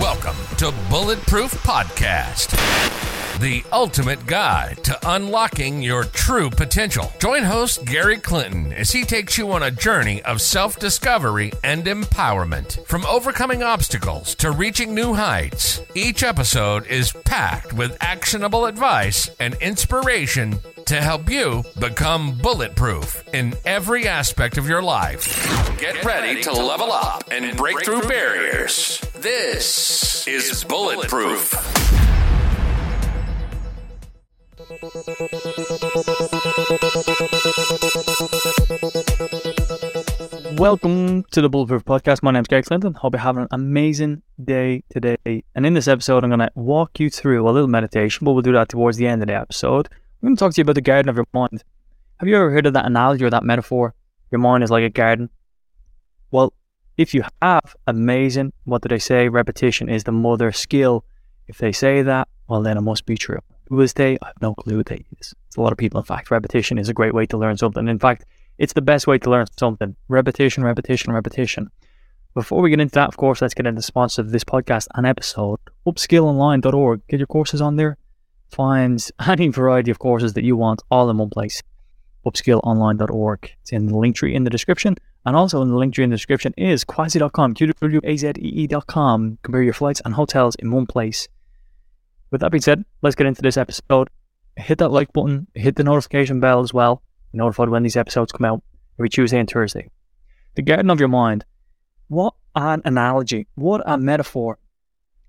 Welcome to Bulletproof Podcast, the ultimate guide to unlocking your true potential. Join host Gary Clinton as he takes you on a journey of self discovery and empowerment. From overcoming obstacles to reaching new heights, each episode is packed with actionable advice and inspiration to help you become bulletproof in every aspect of your life. Get ready to level up and break through barriers. This is Bulletproof. Welcome to the Bulletproof Podcast. My name's Gary Clinton. Hope you're having an amazing day today. And in this episode, I'm going to walk you through a little meditation, but we'll do that towards the end of the episode. I'm going to talk to you about the garden of your mind. Have you ever heard of that analogy or that metaphor? Your mind is like a garden. Well, if you have, amazing. What do they say? Repetition is the mother skill. If they say that, well, then it must be true. Who is they? I have no clue what they is. It's a lot of people, in fact. Repetition is a great way to learn something. In fact, it's the best way to learn something. Repetition, repetition, repetition. Before we get into that, of course, let's get into the sponsor of this podcast and episode, upskillonline.org. Get your courses on there. Find any variety of courses that you want all in one place. Upskillonline.org. It's in the link tree in the description. And also in the link tree in the description is qwazee.com, Q-W-A-Z-E-E.com. Compare your flights and hotels in one place. With that being said, let's get into this episode. Hit that like button, hit the notification bell as well. Notified when these episodes come out every Tuesday and Thursday. The garden of your mind. What an analogy. What a metaphor.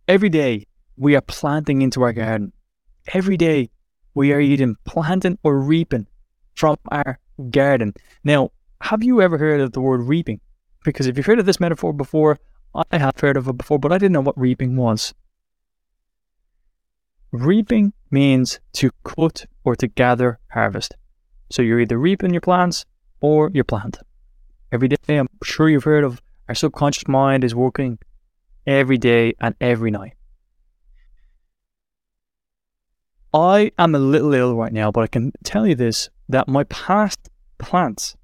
Every day we are planting into our garden. Every day we are either planting or reaping from our garden. Now, have you ever heard of the word reaping? Because if you've heard of this metaphor before, I have heard of it before, but I didn't know what reaping was. Reaping means to cut or to gather harvest. So you're either reaping your plants or you're planting. Every day, I'm sure you've heard of our subconscious mind is working every day and every night. I am a little ill right now, but I can tell you this that my past plants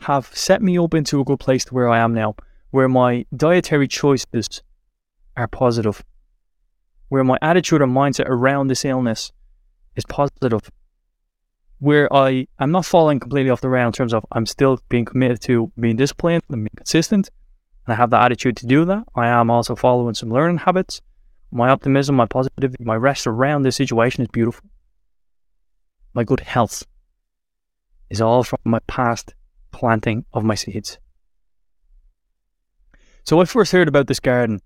have set me up into a good place to where I am now, where my dietary choices are positive, where my attitude and mindset around this illness is positive, where I am not falling completely off the rail in terms of I'm still being committed to being disciplined and being consistent, and I have the attitude to do that. I am also following some learning habits. My optimism, my positivity, my rest around this situation is beautiful. My good health is all from my past planting of my seeds. So I first heard about this garden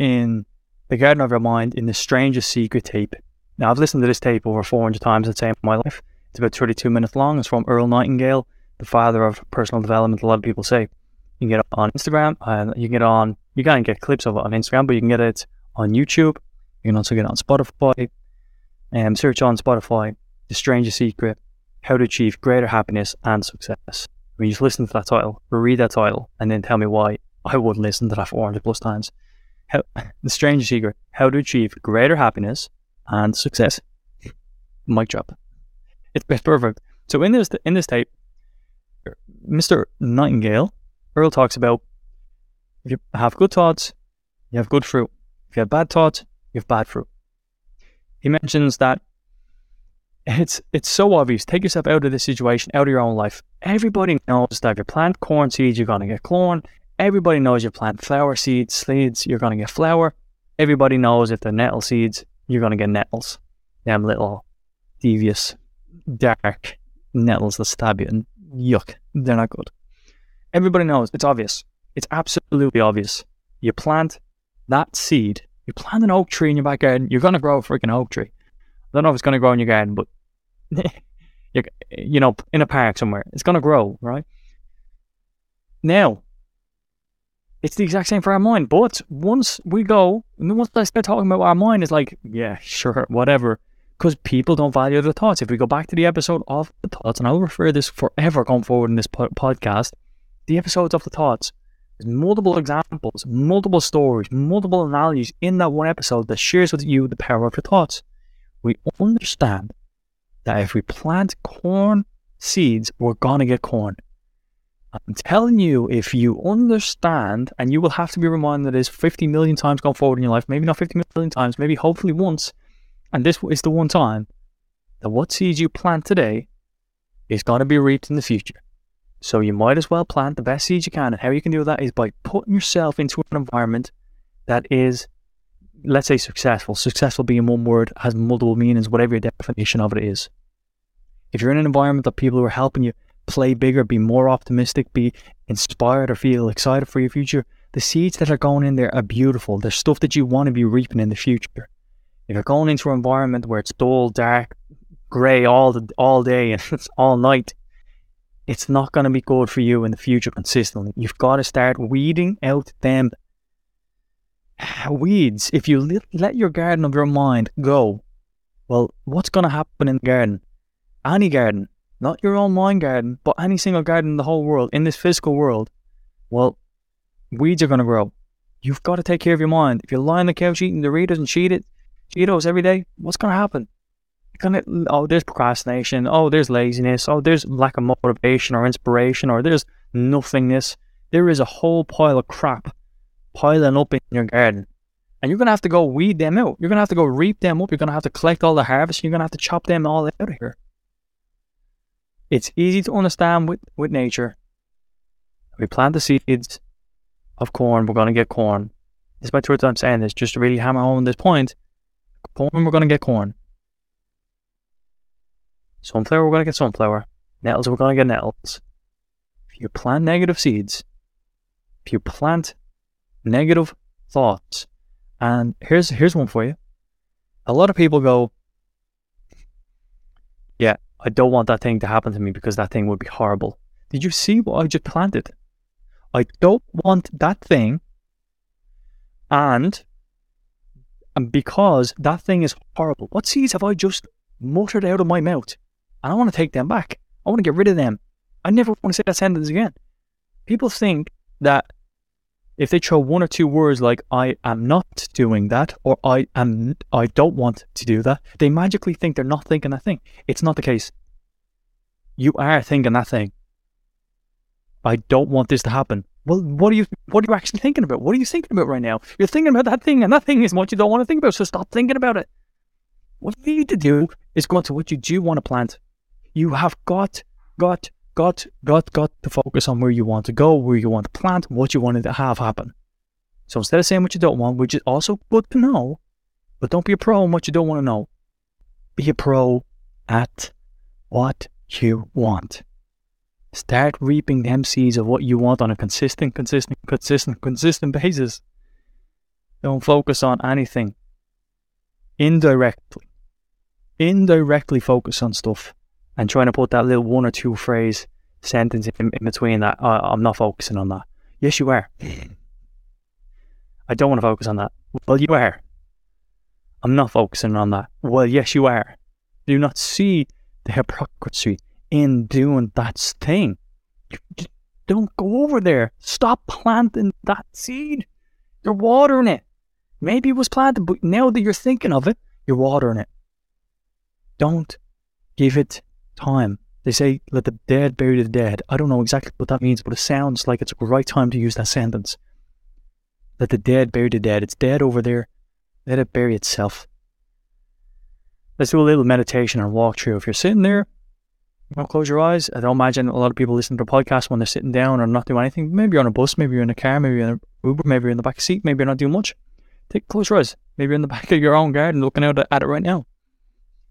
in the Garden of Your Mind in the Strangest Secret tape. Now I've listened to this tape over 400 times, I'd say, in my life. It's about 32 minutes long. It's from Earl Nightingale, the father of personal development. A lot of people say you can get it on Instagram, and you can get on. You can't get clips of it on Instagram, but you can get it on YouTube. You can also get it on Spotify. Um, search on Spotify, The Strangest Secret, How to Achieve Greater Happiness and Success. When you just listen to that title, read that title, and then tell me why I would listen to that 400 plus times. How, the Strangest Secret, How to Achieve Greater Happiness and Success. Mic drop. It's, it's perfect. So in this in this tape, Mr. Nightingale, Earl talks about if you have good thoughts, you have good fruit. If you have bad thoughts, you have bad fruit. He mentions that it's it's so obvious. Take yourself out of this situation, out of your own life. Everybody knows that if you plant corn seeds, you're gonna get corn. Everybody knows you plant flower seeds, seeds, you're gonna get flower. Everybody knows if the nettle seeds, you're gonna get nettles. Them little devious, dark nettles that stab you and yuck, they're not good. Everybody knows, it's obvious. It's absolutely obvious. You plant that seed, you plant an oak tree in your back garden, you're gonna grow a freaking oak tree. I don't know if it's gonna grow in your garden, but you know, in a park somewhere, it's gonna grow, right? Now, it's the exact same for our mind. But once we go, and once I start talking about our mind, it's like, yeah, sure, whatever. Because people don't value the thoughts. If we go back to the episode of the thoughts, and I'll refer this forever going forward in this po- podcast, the episodes of the thoughts, there's multiple examples, multiple stories, multiple analogies in that one episode that shares with you the power of your thoughts. We understand that if we plant corn seeds, we're going to get corn. I'm telling you, if you understand, and you will have to be reminded of this 50 million times going forward in your life, maybe not 50 million times, maybe hopefully once, and this is the one time that what seeds you plant today is going to be reaped in the future. So you might as well plant the best seeds you can. And how you can do that is by putting yourself into an environment that is, let's say, successful. Successful being one word, has multiple meanings, whatever your definition of it is. If you're in an environment of people who are helping you play bigger, be more optimistic, be inspired, or feel excited for your future, the seeds that are going in there are beautiful. They're stuff that you want to be reaping in the future. If you're going into an environment where it's dull, dark, grey all the all day and it's all night, it's not going to be good for you in the future consistently. You've got to start weeding out them ah, weeds. If you let your garden of your mind go, well, what's going to happen in the garden? Any garden, not your own mind garden, but any single garden in the whole world, in this physical world, well, weeds are going to grow. You've got to take care of your mind. If you're lying on the couch eating Doritos and cheat it, Cheetos every day, what's going to happen? Gonna, oh, there's procrastination. Oh, there's laziness. Oh, there's lack of motivation or inspiration, or there's nothingness. There is a whole pile of crap piling up in your garden. And you're going to have to go weed them out. You're going to have to go reap them up. You're going to have to collect all the harvest. You're going to have to chop them all out of here. It's easy to understand with, with nature. We plant the seeds of corn, we're going to get corn. This is my third time saying this, just to really hammer home this point. Corn, we're going to get corn. Sunflower, we're going to get sunflower. Nettles, we're going to get nettles. If you plant negative seeds, if you plant negative thoughts, and here's here's one for you. A lot of people go, "Yeah, I don't want that thing to happen to me because that thing would be horrible." Did you see what I just planted? I don't want that thing, and and because that thing is horrible. What seeds have I just muttered out of my mouth? And I want to take them back. I want to get rid of them. I never want to say that sentence again. People think that if they throw one or two words like I am not doing that or I am I don't want to do that, they magically think they're not thinking that thing. It's not the case. You are thinking that thing. I don't want this to happen. Well, what are you what are you actually thinking about? What are you thinking about right now? You're thinking about that thing and that thing is what you don't want to think about, so stop thinking about it. What you need to do is go to what you do want to plant. You have got, got, got, got, got to focus on where you want to go, where you want to plant, what you want to have happen. So instead of saying what you don't want, which is also good to know, but don't be a pro on what you don't want to know. Be a pro at what you want. Start reaping them seeds of what you want on a consistent, consistent, consistent, consistent basis. Don't focus on anything indirectly. Indirectly focus on stuff and trying to put that little one or two phrase sentence in, in between that. I'm not focusing on that. Yes, you are. Mm-hmm. I don't want to focus on that. Well, you are. I'm not focusing on that. Well, yes, you are. Do you not see the hypocrisy in doing that thing. Don't go over there. Stop planting that seed. You're watering it. Maybe it was planted, but now that you're thinking of it, you're watering it. Don't give it time. They say, let the dead bury the dead. I don't know exactly what that means, but it sounds like it's a right time to use that sentence. Let the dead bury the dead. It's dead over there. Let it bury itself. Let's do a little meditation and walk through. If you're sitting there, don't close your eyes. I don't imagine a lot of people listen to podcasts when they're sitting down or not doing anything. Maybe you're on a bus, maybe you're in a car, maybe you're in an Uber, maybe you're in the back seat, maybe you're not doing much. Take close your eyes. Maybe you're in the back of your own garden looking out at it right now.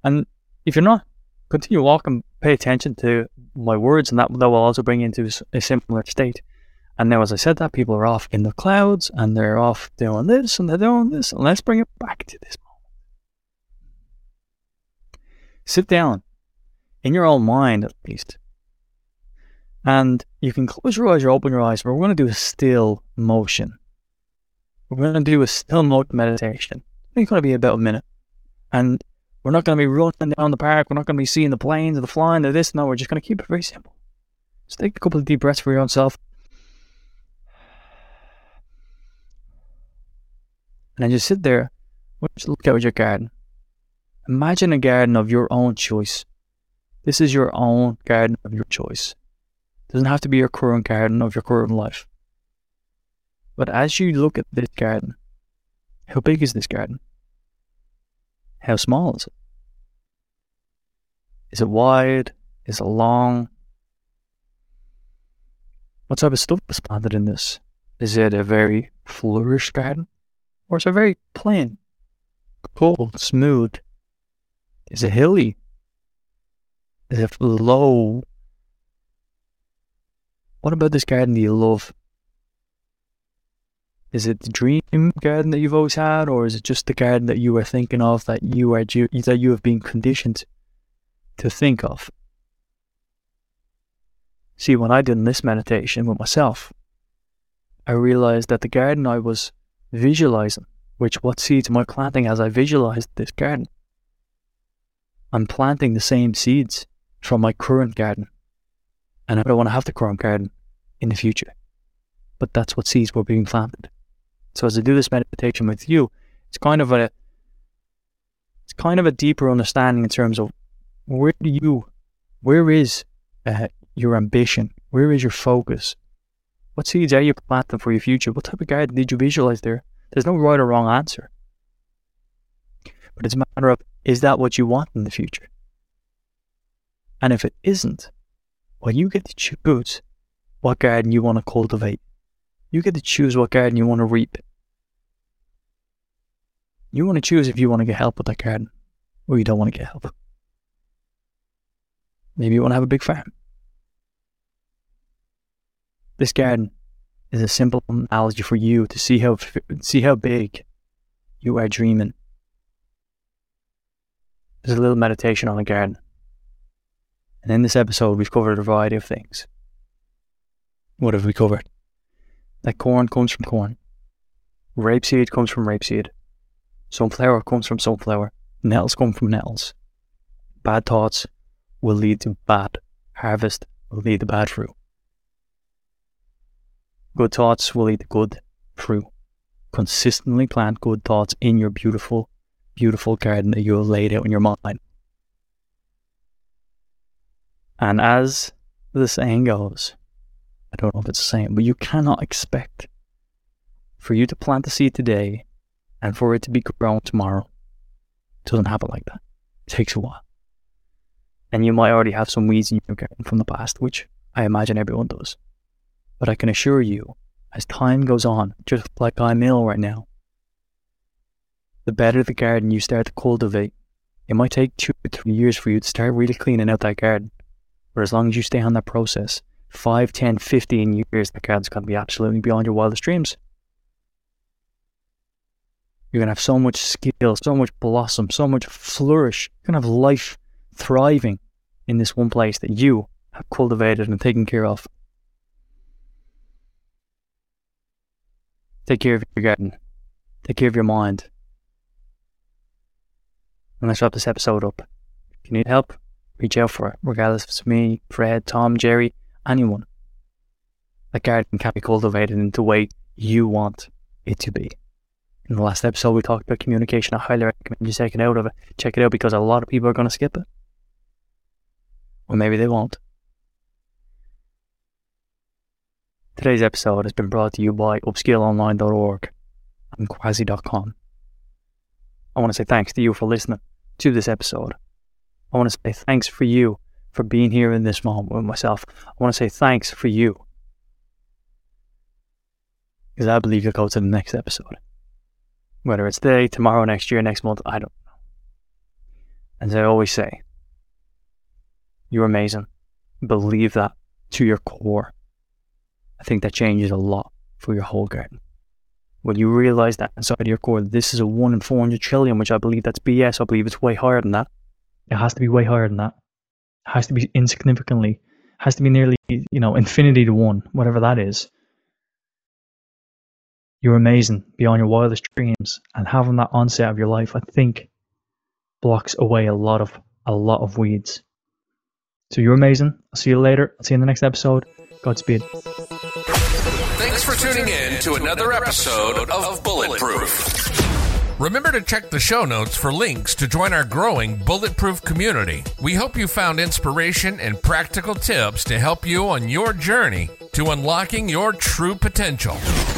And if you're not, continue walking, pay attention to my words, and that, that will also bring you into a similar state. And now, as I said that, people are off in the clouds and they're off doing this and they're doing this. And let's bring it back to this moment. Sit down, in your own mind at least. And you can close your eyes or open your eyes, but we're going to do a still motion. We're going to do a still motion meditation. It's going to be about a minute. And we're not going to be running down the park. We're not going to be seeing the planes or the flying or this. No, we're just going to keep it very simple. Just take a couple of deep breaths for your own self. And then just sit there. Just look out your garden. Imagine a garden of your own choice. This is your own garden of your choice. It doesn't have to be your current garden of your current life. But as you look at this garden, how big is this garden? How small is it? Is it wide? Is it long? What type of stuff is planted in this? Is it a very flourished garden? Or is it very plain, cold, smooth? Is it hilly? Is it low? What about this garden do you love? Is it the dream garden that you've always had, or is it just the garden that you are thinking of that you are that you have been conditioned to think of? See, when I did this meditation with myself, I realized that the garden I was visualizing, which what seeds am I planting as I visualized this garden? I'm planting the same seeds from my current garden. And I don't want to have the current garden in the future. But that's what seeds were being planted. So as I do this meditation with you, it's kind of a it's kind of a deeper understanding in terms of where do you where is uh, your ambition? Where is your focus? What seeds are you planting for your future? What type of garden did you visualize there? There's no right or wrong answer. But it's a matter of is that what you want in the future? And if it isn't, well, you get to choose what garden you want to cultivate. You get to choose what garden you want to reap. You want to choose if you want to get help with that garden or you don't want to get help. Maybe you want to have a big farm. This garden is a simple analogy for you to see how see how big you are dreaming. There's a little meditation on a garden. And in this episode, we've covered a variety of things. What have we covered? That corn comes from corn. Rapeseed comes from rapeseed. Sunflower comes from sunflower. Nettles come from nettles. Bad thoughts will lead to bad harvest, will lead to bad fruit. Good thoughts will lead to good fruit. Consistently plant good thoughts in your beautiful, beautiful garden that you have laid out in your mind. And as the saying goes, I don't know if it's the same, but you cannot expect for you to plant a seed today and for it to be grown tomorrow. It doesn't happen like that. It takes a while. And you might already have some weeds in your garden from the past, which I imagine everyone does. But I can assure you, as time goes on, just like I'm ill right now, the better the garden you start to cultivate. It might take two or three years for you to start really cleaning out that garden. But as long as you stay on that process, 5, 10, 15 years, that garden's going to be absolutely beyond your wildest dreams. You're going to have so much skill, so much blossom, so much flourish. You're going to have life thriving in this one place that you have cultivated and taken care of. Take care of your garden. Take care of your mind. And let's wrap this episode up. If you need help, reach out for it, regardless if it's me, Fred, Tom, Jerry, anyone. That garden can be cultivated into the way you want it to be. In the last episode, we talked about communication. I highly recommend you check it out of it. Check it out because a lot of people are going to skip it. Or maybe they won't. Today's episode has been brought to you by upskillonline.org and qwazee.com. I want to say thanks to you for listening to this episode. I want to say thanks for you for being here in this moment with myself. I want to say thanks for you because I believe you'll go to the next episode. Whether it's today, tomorrow, next year, next month, I don't know. As I always say, you're amazing. Believe that to your core. I think that changes a lot for your whole garden. When you realize that inside your core, this is a 1 in 400 trillion, which I believe that's BS. I believe it's way higher than that. It has to be way higher than that. Has to be insignificantly, has to be nearly, you know, infinity to 1, whatever that is. You're amazing beyond your wildest dreams. And having that onset of your life, I think, blocks away a lot of, a lot of weeds. So you're amazing. I'll see you later. I'll see you in the next episode. Godspeed. Thanks for tuning in to another episode of Bulletproof. Remember to check the show notes for links to join our growing Bulletproof community. We hope you found inspiration and practical tips to help you on your journey to unlocking your true potential.